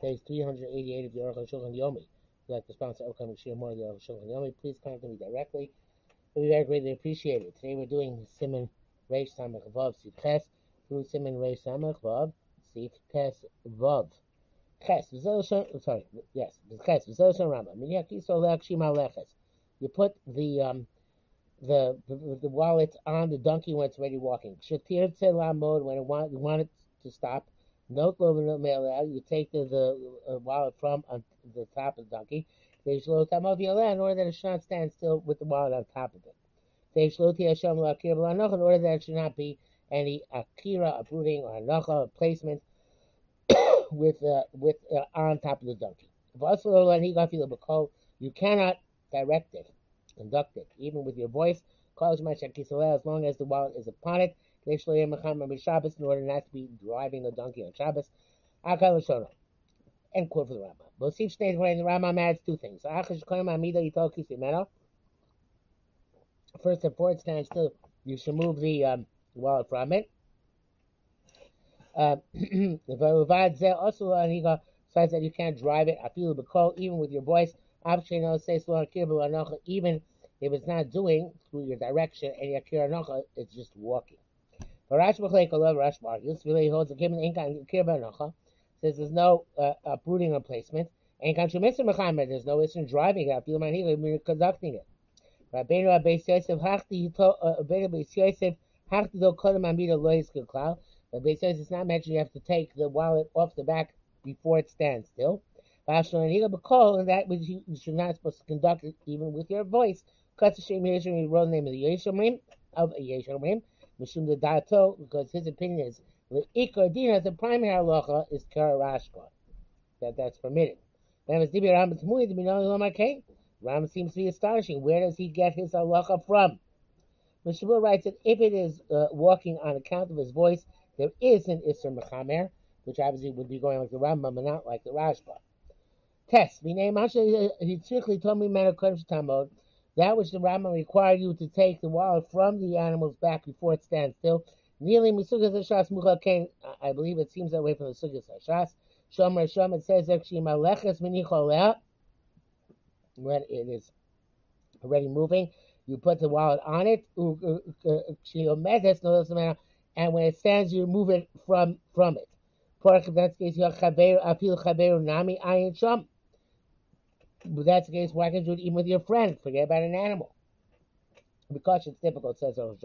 Page 388 of the Aruch Shulchan Yomi. If you'd like to sponsor upcoming Shir more of the Aruch Shulchan Yomi, please contact me directly. It would be very greatly appreciated. Today we're doing Simon Reish Samach Vav Sif Ches through Simon Reish Samach Vav Sif Ches Vav. Ches, sorry, yes, Ches, V'zel Rama. You put the um, the, the the wallet on the donkey when it's ready walking. Shatir Lamod when it want, you want it to stop. Note you take the, the uh, wallet from on the top of the donkey. Slow time of in order that it should not stand still with the wallet on top of it. They slow in order that it should not be any akira, uprooting, or anacha, placement with uh, with uh, on top of the donkey. You cannot direct it, conduct it, even with your voice. As long as the wallet is upon it, in order not to be driving the donkey on Shabbos. End quote for the Rambam. Bosif states where the Rambam adds two things. First, before it stands still, you should move the um, wallet from it. Uh, also, uh, that you can't drive it. I feel even with your voice. Even if it's not doing through your direction and your kiranocha, it's just walking. Rash Machlek Rash argues, really holds a given inkan kiranocha, says there's no uh, uprooting replacement. And Mr. Muhammad, there's no issue in driving it, feel man conducting it. Rabbeinu Abbas Yosef Hachti Rabbeinu Abbas Yosef Hachti Do Kodem Amida Lois Keklau. Abbas Yosef is not mentioned you have to take the wallet off the back before it stands still. And that which you should not supposed to conduct it even with your voice. The shame Yeshua wrote the name of the Yeshomrim of Yeshomrim. Mishum the Dato, because his opinion is the Ikar Dina, the primary halacha is Kararashba. That that's permitted. Ram seems to be astonishing. Where does he get his halacha from? Mishabur writes that if it is uh, walking on account of his voice, there is an Isser Mechamer, which obviously would be going like the Rambam but not like the Rashba. Test. He told me Tamod, that which the Rambam required you to take the wallet from the animal's back before it stands still. Nearly Misugas Hashas Muchaken, I believe it seems that way from the Sugas Hashas. Shomer Shom, it says actually Maleches Minicholea, when it is already moving, you put the wallet on it, and when it stands, you move it from from it. That's the case, why can't you even with your friend? Forget about an animal. Because it's difficult, says Rosh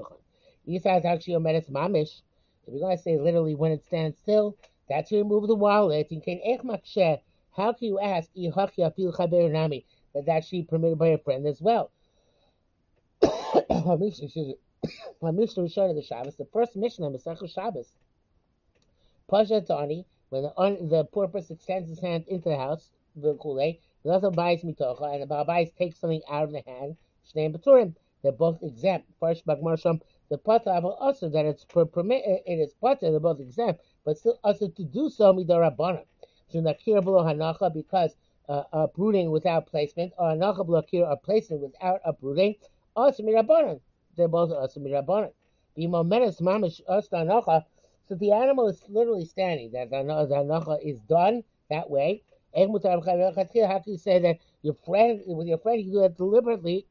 Yisrael actually omedes mamish. If you're going to say literally when it stands still, that's to remove the wallet. In how can you ask that that be permitted by a friend as well? My Mishnah Rishon of the Shabbos, the first Mishnah of Masechah Shabbos. Pasha Tani, when the, un, the poor person extends his hand into the house, the kulei, the other buys mitocha, and the Balabais takes something out of the hand, Shnei Baturim. They're both exempt. First, Bagmarsham, the pata also that it's per, permit it is pata they're both exempt, but still also to do so midarabana. So nakir below hanacha because uh, uprooting without placement, or hanacha below kir or placement without uprooting, also midarabana. They're both also midarabana. The momentus mamish also hanacha. So the animal is literally standing. That the hanacha is done that way. And how can you say that your friend with your friend you do that deliberately?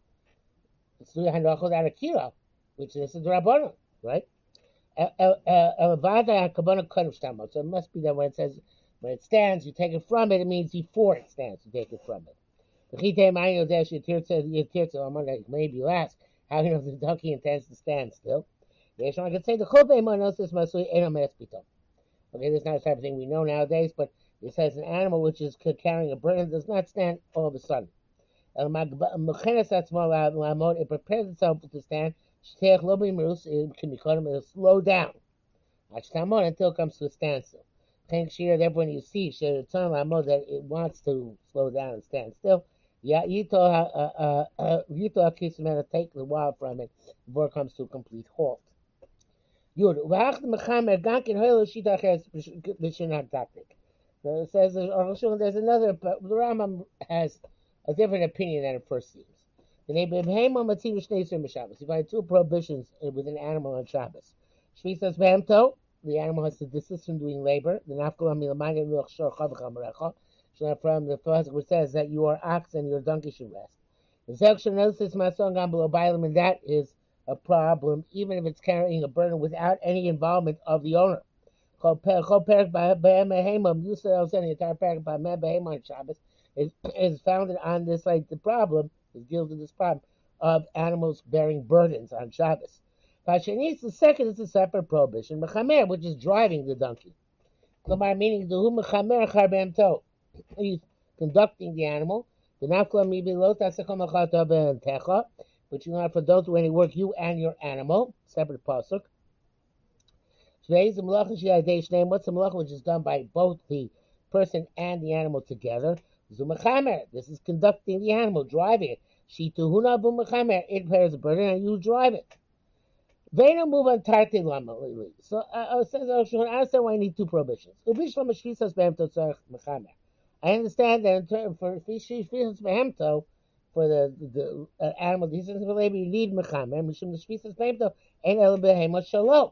It's doing a kira which is the Rabbanon, right? So it must be that when it says when it stands, you take it from it, it means before it stands, you take it from it. Oh, maybe you ask, how you know the donkey intends to stand still? I could say the Okay, this is not the type of thing we know nowadays, but it says an animal which is carrying a burden does not stand all of a sudden. It prepares itself to stand Shteach lo b'mirus can become it'll slow down. Until it comes to a standstill. Therefore when you see that it wants to slow down and stand still, yeah, Yito Akisman take the while from it before it comes to a complete halt. Yud, v'hach mechamer gankin hoyel shita ches b'shinat taktik. So it says there's another, but the Rambam has a different opinion than it first seems. You find two prohibitions with an animal on Shabbos. Shvi says behemto, the animal has to desist from doing labor. The nafkala milamanya ruach shor chavachamarecha. From the pasuk which says that your ox and your donkey should rest. The section notices masong below bailam, and that is a problem, even if it's carrying a burden without any involvement of the owner. Is, is founded on this like the problem is deals with this problem of animals bearing burdens on Shabbos. Pashanis, the second is a separate prohibition, mechamer, which is driving the donkey. Klamar meaning the mechamer charbem to. He's conducting the animal. The nafkla mibi lo tasakom achata ben techa, which you not for those who any work you and your animal. Separate pasuk. Today's malacha shi'adeish name. What's the malacha which is done by both the person and the animal together? Zumachamer. This is conducting the animal, driving it. Shituhuna bumachamer. It bears a burden and you drive it. Vena move on tarti lama. So uh, says Oshun, I understand why I need two prohibitions. Ubishlam mashvisas behemto tzarech mechamer. I understand that in term for shvisas behemto, for the the, the uh, animal descendants of labor, you need mechamer. Mishum the shvisas behemto ain't el behema shalom.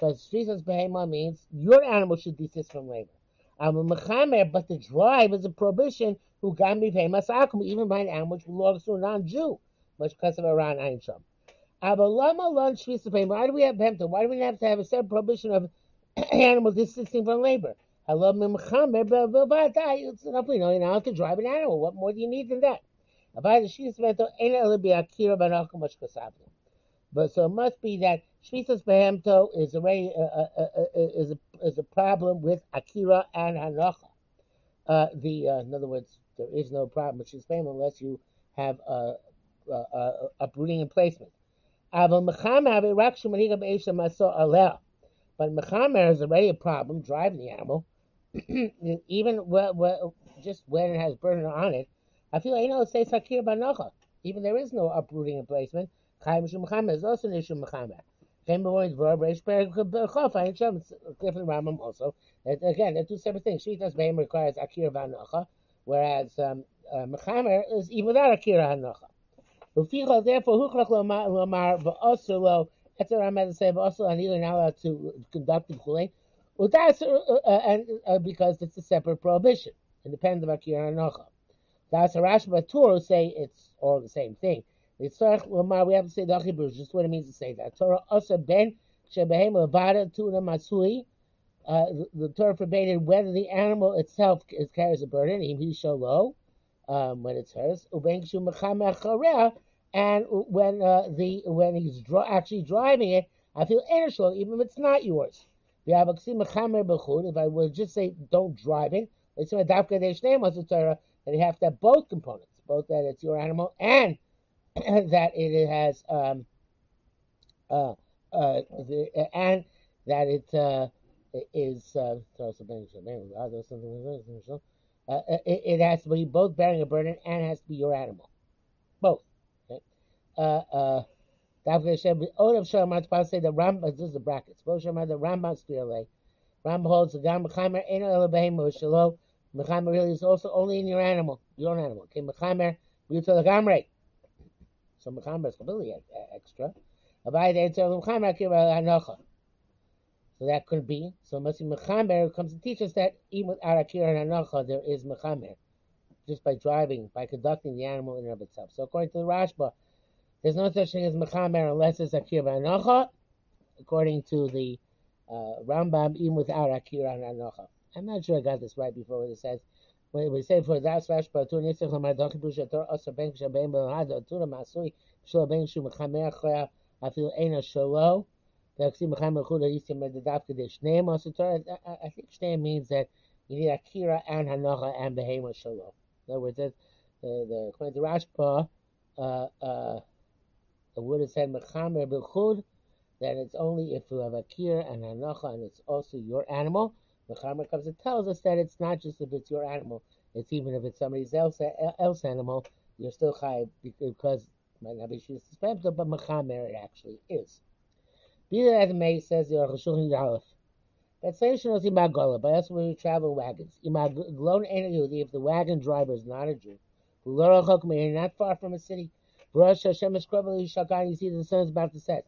Because shvisas behema means your animal should desist from labor. I'm a mechamer, but the drive is a prohibition who got me famous akum, even by an animal which belongs to a non-Jew, much because of Iran Ein Sham. Why do we have hemta? Why do we have to have a separate prohibition of animals desisting from labor? i It's enough we know you're not allowed to drive an animal. What more do you need than that? But so it must be that Shvisas Behemto is already uh, uh, uh, is a is a problem with Akira and Hanacha. Uh, the uh, in other words, there is no problem with Shvisas unless you have a, a, a uprooting and placement. But Mechamer is already a problem driving the animal, even just when it has burden on it. I feel like, you know, it says Banocha. Even there is no uprooting and placement. Chaim Mechamer is also an issue Mechamer. Chaim Bevoid Vorab Reish Chof. I different Rambam also. It, again, they're two separate things. Shitas Behem requires Akira Banocha, whereas um, uh, is even without Akira Hanocha. Uficha, therefore, huchlach lomar v'osur lo, that's what I'm to say, v'osur ani not allowed to conduct the chulei. Udas, and uh, because it's a separate prohibition, independent of Akira Hanocha. That's a Rashba Torah say it's all the same thing. We have to say the Hebrew, just what it means to say that. Torah also ben shebehem levada tuna masui. Uh, the, the Torah forbade whether the animal itself is, carries a burden, he sholo, um, when it's hers, and when uh, the when he's actually driving it, I feel initial, even if it's not yours. If I would just say don't drive it, it's my dafka that you have to have both components, both that it's your animal and that it has um, uh, uh, the, and that it uh, is uh, it, has to be both bearing a burden and has to be your animal. Both. Okay? Uh, uh, the Rambam, this is the brackets. the Rambam Spirale. Rambam holds the Gam Mechamer, Eno Elabehem Moshalo. Mechamer really is also only in your animal, your own animal. Okay, Mechamer, Yutel Gamre. So Mechamer is completely extra. So that could be. So Masi Mechamer comes to teach us that even without Akira and Hanacha, there is Mechamer. Just by driving, by conducting the animal in and of itself. So according to the Rashba, there's no such thing as Mechamer unless it's Akira and Hanacha. According to the uh, Rambam, even without Akira and Hanacha. I'm not sure I got this right before what it says. When we say for that Rashba, Tu Nisach Lamadach Busha Tor Asa Ben Shabein Belahada Tura Masui Shlo Ben Shu Mechamer Chaya Afil Ena Shalo. I think Shneim means that you need Akira and Hanacha and Behema Shalom. In other words, the, the according to Rashba, uh, uh, it would have said Mechamer Bechud, that it's only if you have Akira and Hanacha and it's also your animal. Comes and tells us that it's not just if it's your animal, it's even if it's somebody else, else animal, you're still high because might not be Shus but Mechamer it actually is. Be that as it may, says the Aruch Shulchan Aleph. That same shows imagola, but also when you travel wagons. Imaglon ain't Yehudi if the wagon driver is not a Jew. You're not far from a city. Rosh Hashem is you see the sun is about to set.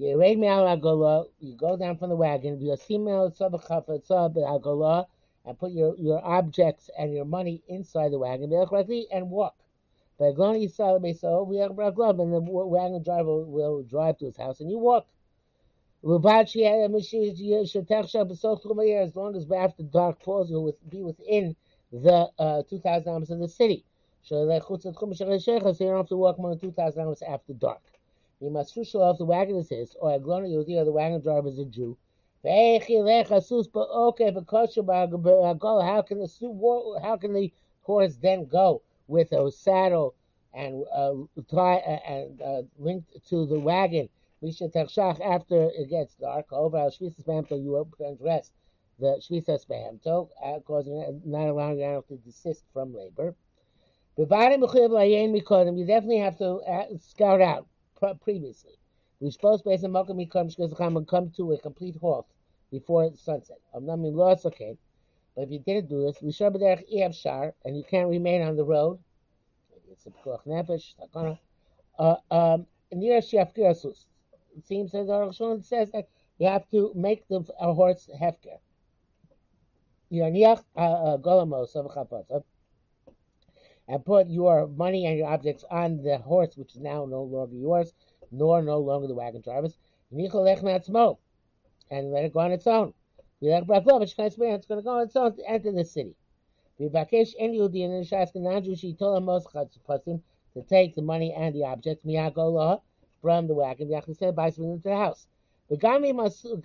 You me agola. You go down from the wagon. You see me al agola and put your, your objects and your money inside the wagon and walk. And the wagon driver will drive to his house and you walk. As long as after dark falls, you'll be within the uh, 2,000 hours of the city. So you don't have to walk more than 2,000 hours after dark. You must first show off the wagon is his, or Aglona Yehudi, or the wagon driver is a Jew. How can the how can the horse then go with a saddle and uh, tie and uh, linked to the wagon? after it gets dark. Over shvisas behemto, you transgress the shvisas behemto, uh, causing not allowing the animal to desist from labor. You definitely have to uh, scout out previously. Supposed based on Malcolm Mikam come to a complete halt before sunset. I'm not mean lost okay. But if you didn't do this, we should be shar, and you can't remain on the road. It's a pikuach nefesh, uh, um. It seems that the Roshon says that you have to make the horse hefker. Yaniach golamos of and put your money and your objects on the horse, which is now no longer yours, nor no longer the wagon driver's. And let it go on its own. It's going to go on its own to enter the city. She told him to take the money and the objects from the wagon. Buys them into the house. Also,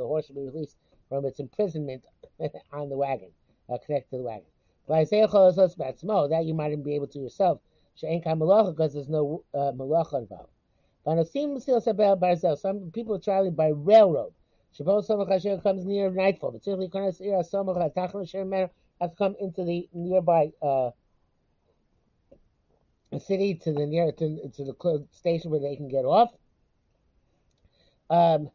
the horse should be released from its imprisonment on the wagon uh, connect to the wagon. But That you might even be able to yourself. She ain't come laha Because there's no uh, malacha involved. Some people are traveling by railroad. Suppose some comes near nightfall. But certainly have to come into the nearby uh, city to the near to, to the station where they can get off. Um,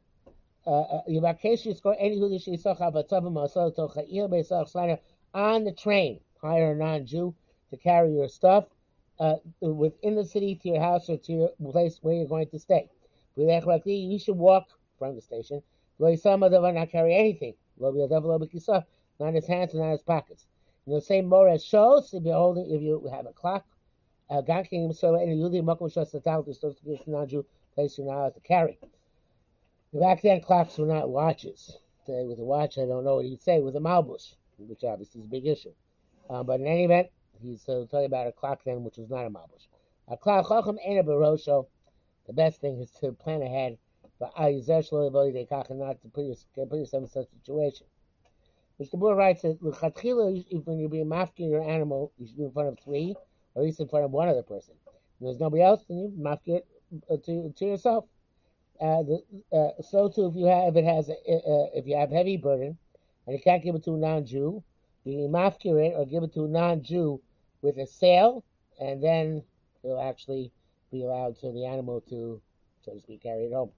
on the train, hire a non-Jew to carry your stuff uh, within the city to your house or to your place where you're going to stay. You should walk from the station. Not carry anything. Not in his hands and not in his pockets. Know, same more as shows if you're holding if you have a clock. Uh, place you're not to carry. Back then, clocks were not watches. Today, with a watch, I don't know what he'd say with a malbush, which obviously is a big issue. Um, but in any event, he's uh, talking about a clock then, which was not a malbush. A clock, chacham ain't a barosho. The best thing is to plan ahead, but I not to put, your, put yourself in such a situation. Which board writes that when you're being mafking your animal, you should be in front of three, or at least in front of one other person. There's nobody else, then you mafk it uh, to, to yourself. Uh, uh, so too, if you have, if it has, a, uh, if you have heavy burden, and you can't give it to a non-Jew, you mafkir it or give it to a non-Jew with a sale, and then it'll actually be allowed to the animal to, so to speak, carry it home.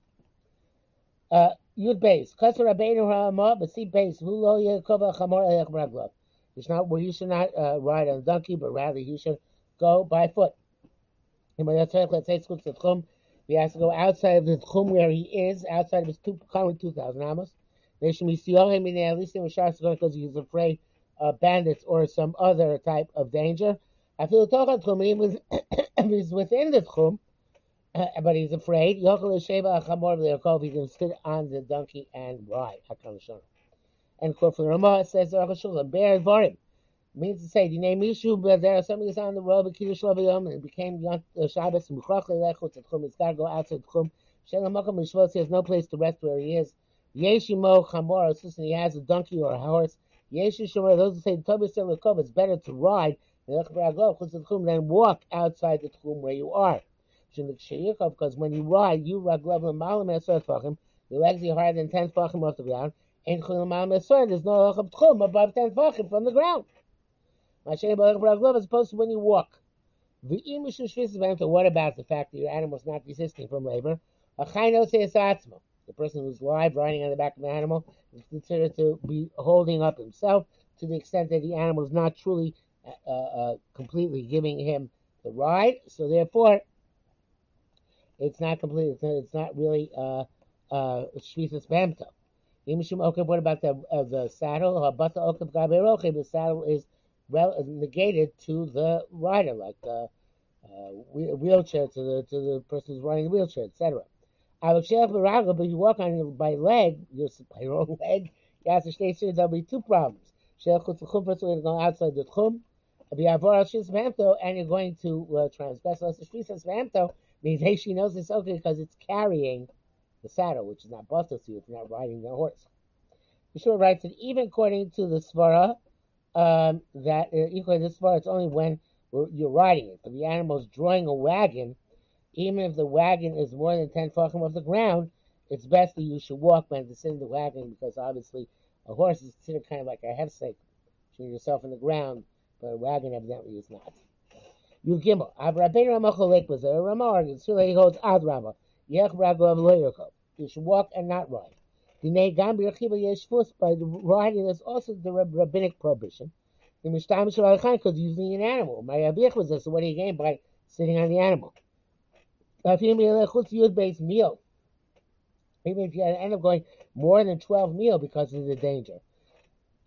Uh, Yud base. Kasser Rabbeinu base. Lo yekova chamor. It's not where you should not uh, ride on a donkey, but rather you should go by foot. He has to go outside of the tchum where he is, outside of his two, current 2,000 amos. They should be him in there, at least in going because he's afraid of bandits or some other type of danger. I feel talking to him, he's within the tchum, uh, but he's afraid. He can sit on the donkey and ride. And from Ramah says, Bear Varim means to say the name Mishu, are somebody who's on the road, but Kiddush Yom, um, and it became Shabbos, and Mechrach Lechot at Chum, he's got to go outside Chum. Shem Makam Mishvot, he has no place to rest where he is. Yeshimo Chamor, listen, he has a donkey or a horse. Yeshu Shomor, those who say Tobi Selakov, it's better to ride than walk outside the Chum where you are. Because when you ride, you Raglov and Malam Esor your legs are higher than 10 Fachim off the ground. And there's no Chum above 10 Fachim from the ground. As opposed to when you walk. What about the fact that your animal is not desisting from labor? The person who's live riding on the back of the animal is considered to be holding up himself to the extent that the animal is not truly uh, uh, completely giving him the ride. So therefore, it's not complete. It's not, really uh uh. What about the uh, the saddle? The saddle is well negated to the rider, like uh, uh, wheelchair to the to the person who's riding the wheelchair, etc. But you walk on it by leg, your by your own leg. You have to stay serious. There'll be two problems. First, we're going to go outside the tchum. And you're going to uh, transgress. So the street says means hey, she knows it's okay because it's carrying the saddle, which is not busted to you if you're not riding the horse. Yeshua writes that even according to the Svara, um, that uh, equally this far, it's only when you're riding it. But the animal is drawing a wagon, even if the wagon is more than 10 fachim off the ground, it's best that you should walk when sit in the wagon because obviously a horse is considered kind of like a hefsek, putting yourself in the ground, but a wagon evidently is not. You gimel. Av Rabbeinu Ramacholek was there. Ramar, it's he holds Ad Rama. Yech Rago You should walk and not ride. By the there's also the rabbinic prohibition. The Shalachan, because using an animal. My Abich was this, what do you gain by sitting on the animal? Meal. Even if you end up going more than 12 meal because of the danger.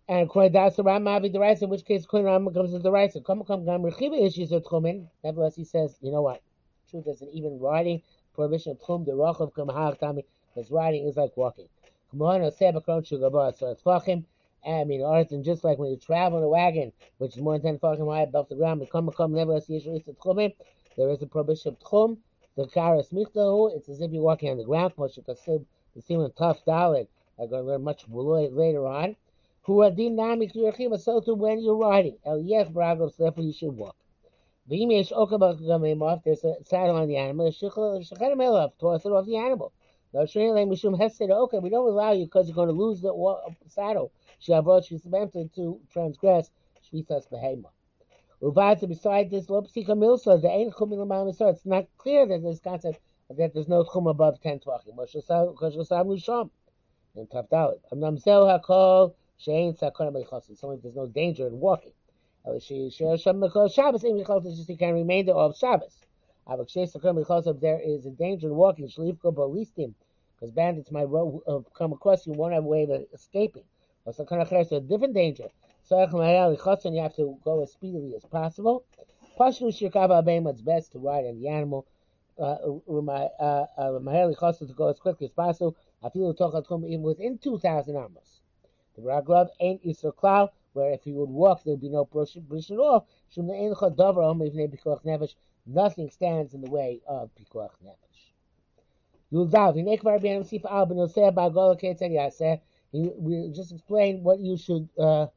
And according to the the rice, in which case Kohen Ram comes to the rice. Come come gam rechiva issues of tchumen. Nevertheless, he says, you know what? Truth isn't even riding prohibition of tchum the rochav kam tami. Because riding is like walking. So. I mean, and just like when you travel in a wagon, which is more than 10 fachim high above the ground, become come nevertheless yeshu is tchumen. There is a prohibition of tchum. The karas michtahu. Oh, it's as if you're walking on the ground. Moshe kasib the siman Tav dalid. I'm going to learn much later on. Who are dynamic to so too when you're riding. El yes bragos, therefore you should walk. V'im off. There's a saddle on the animal. Shechem elav, toss it off the animal. Okay, we don't allow you because you're going to lose the saddle. to transgress shvitas behema. Uvata, beside this, lopsika milsa, the ain't chum in It's not clear that this concept that there's no chum above ten tvachim. Because sham in Tav Dalit. Amnam zeu hakol shein sakona mechasim. Someone there's no danger in walking. Shabbos just you can remain there of Shabbos. There is a danger in walking. Shlivko balistim, because bandits might uh, come across you. Won't have a way of escaping. Or sakana a different danger. So you have to go as speedily as possible. Pashtu shirkava abeim. It's best to ride on the animal. Uh, my uh, uh, to go as quickly as possible. I feel even within 2,000 amos. The Raglov ain't Isra Klal, where if he would walk, there'd be no prohibition at all. Nothing stands in the way of Pikuach Nefesh. We just explain what you should uh,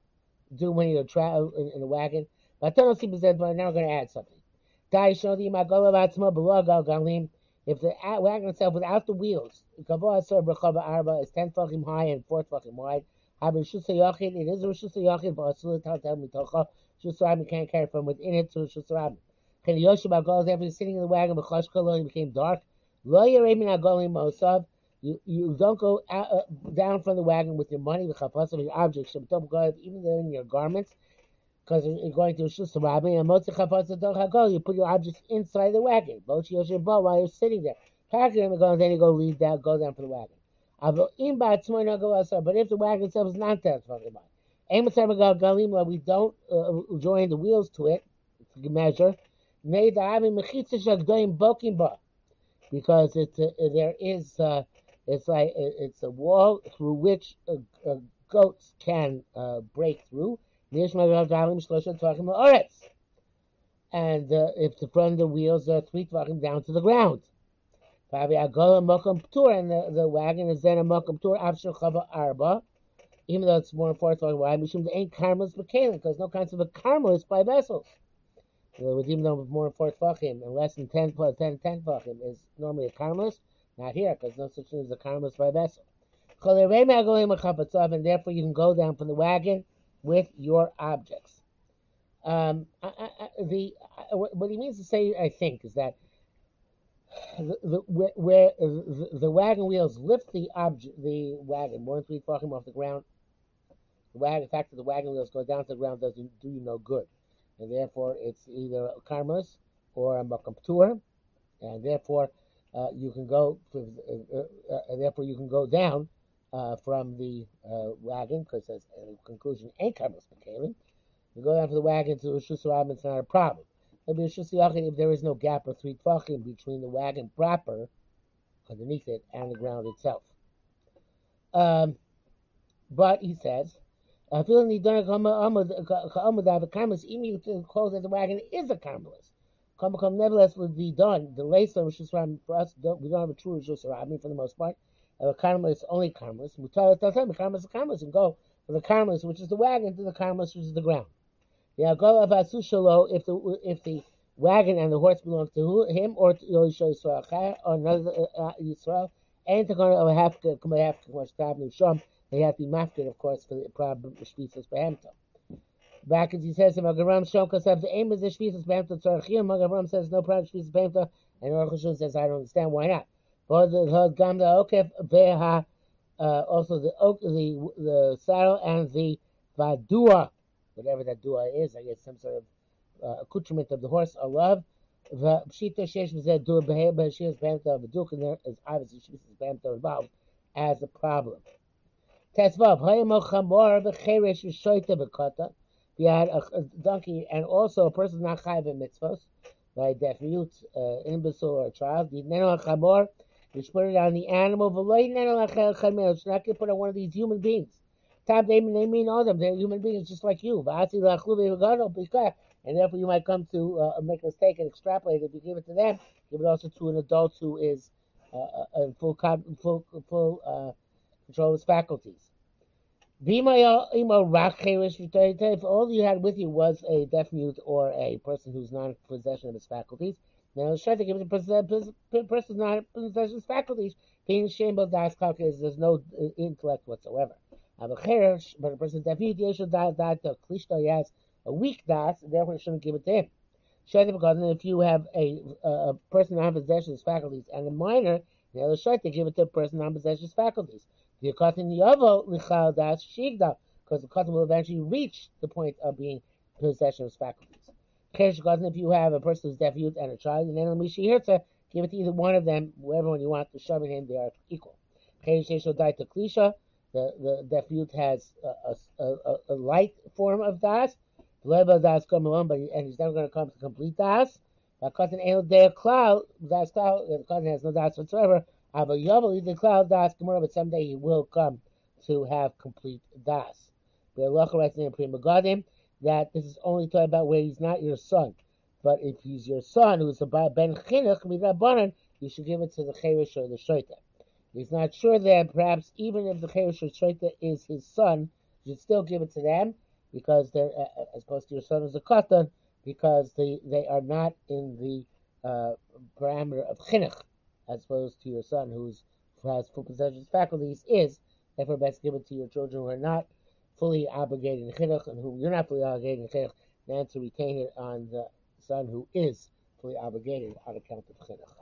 do when you travel in, a wagon. But now we're going to add something. If the wagon itself without the wheels, is 10 fachim high and 4 fachim wide, it is a Rishus Yachid, but Asul Tal Mitocha, Shus can't carry from within it to Shus Rabbi. Ken Yoshua goes after sitting in the wagon, Kolon became dark. Lo Yeremin Agolim Mosav, you, you don't go out, uh, down from the wagon with your money, of your objects, go even though in your garments, because you're going to Shus Rabbi, and Motzi chapas of you put your objects inside the wagon. Both Yoshua while you're sitting there. Packing them and going, then you go leave that, go down for the wagon. But if the wagon itself is not bad. We don't uh, join the wheels to it to measure. Because it's a, there is uh, it's like it's a wall through which uh, uh, goats can uh, break through. And uh, if the front of the wheels are three tvachim down to the ground. And the, the wagon is then a chava arba, even though it's more important why Mishum the ain't karmelis because no concept of karmelis by vessels. Words, even though it's more important fachim and less than 10 plus 10, 10 fachim is normally a karmelis, not here, because no such thing as a karmelis by vessel. And therefore you can go down from the wagon with your objects. Um, I, I, the what he means to say, I think, is that the, the, where, the, the, wagon wheels lift the object, the wagon more than three feet off the ground. The wagon, the fact that the wagon wheels go down to the ground doesn't do you no good, and therefore it's either karmas or a makamtur, and therefore uh, you can go, uh, uh, uh, therefore you can go down uh, from the wagon, because as a conclusion, ain't Karmelis Bekalim. You go down from the wagon to Rabin, it's not a problem. Maybe Yachid, if there is no gap of three tfachim between the wagon proper, underneath it, and the ground itself. Um, but he says, feeling the karmelis, even if the clothes at the wagon is a karmelis. Come come nevertheless would be done. The lace of Rishus for us, we don't have a true Rishus Rabin for the most part. A karmelis is only karmelis. Mutar the karmelis is karmelis, and go from the karmelis, which is the wagon, to the karmelis, which is the ground. Yeah, go of Shalo if the if the wagon and the horse belong to him or to Yisrael Yisrael or another uh, Yisrael, and to go to have to come have to watch Tabnu Shom. They have to be mafkid, of course, for the problem of Shvitzas Behemto. Back as he says, Magaram Shom Kasav, the aim is the Shvitzas Behemto Tzarachim. Magaram says no problem Shvitzas Behemto, and Aruch says I don't understand why not. But the Gam the Okef Beha, uh, also the the the saddle and the Vadua whatever that dua is, I guess some sort of uh, accoutrement of the horse or love. The pshita shesh v'zeh dua behem b'shir b'amta v'duk, and there is obviously shvis b'amta involved as a problem. Tesvav hayemo chamor v'cheresh v'shoita v'kata. We had a, a, donkey and also a person not chayv in mitzvos by deaf mute, uh, imbecile or child. The neno chamor, you put it on the animal. V'loy neno chamor. It's not going to put on one of these human beings. Time they, they mean all of them. They're human beings just like you. And therefore you might come to uh, make a mistake and extrapolate. If you give it to them, give it also to an adult who is uh, uh in full, full, full uh, control of his faculties. If all you had with you was a deaf mute or a person who's not in possession of his faculties, now try to give it to a person not in possession of his faculties. Being ashamed of that there's no uh, intellect whatsoever. But a person definitely yeshu that that the klishta he has a weak das, therefore shouldn't give it to him. Shaita because if you have a, a, person non possession of his faculties and a minor, the other shaita give it to a person non possession of his faculties. The cotton yavo lichal das shigda because the cotton will eventually reach the point of being possession of his faculties. Kesh if you have a person who's deaf youth and a child, and then to give it to either one of them, whoever one you want to shove in him, they are equal. Kesh sheshel dai to klisha. The the deaf youth has a, a, a, a light form of das. Level das come along, but and he's never going to come to complete das. Because in Ain't Day Cloud, das cloud, the cousin has no das whatsoever. Aber Yavel the cloud das tomorrow, but someday he will come to have complete das. The Locha writes in Pri Megadim that this is only talking about where he's not your son. But if he's your son, who's a ben chinuch you should give it to the cherish or the shoita. He's not sure that perhaps even if the Cheresh Shreita is his son, you should still give it to them because they're as opposed to your son as a katan because they they are not in the uh, parameter of chinuch as opposed to your son who has full possession of faculties is therefore best give it to your children who are not fully obligated in chinuch and who you're not fully obligated in chinuch than to retain it on the son who is fully obligated on account of chinuch.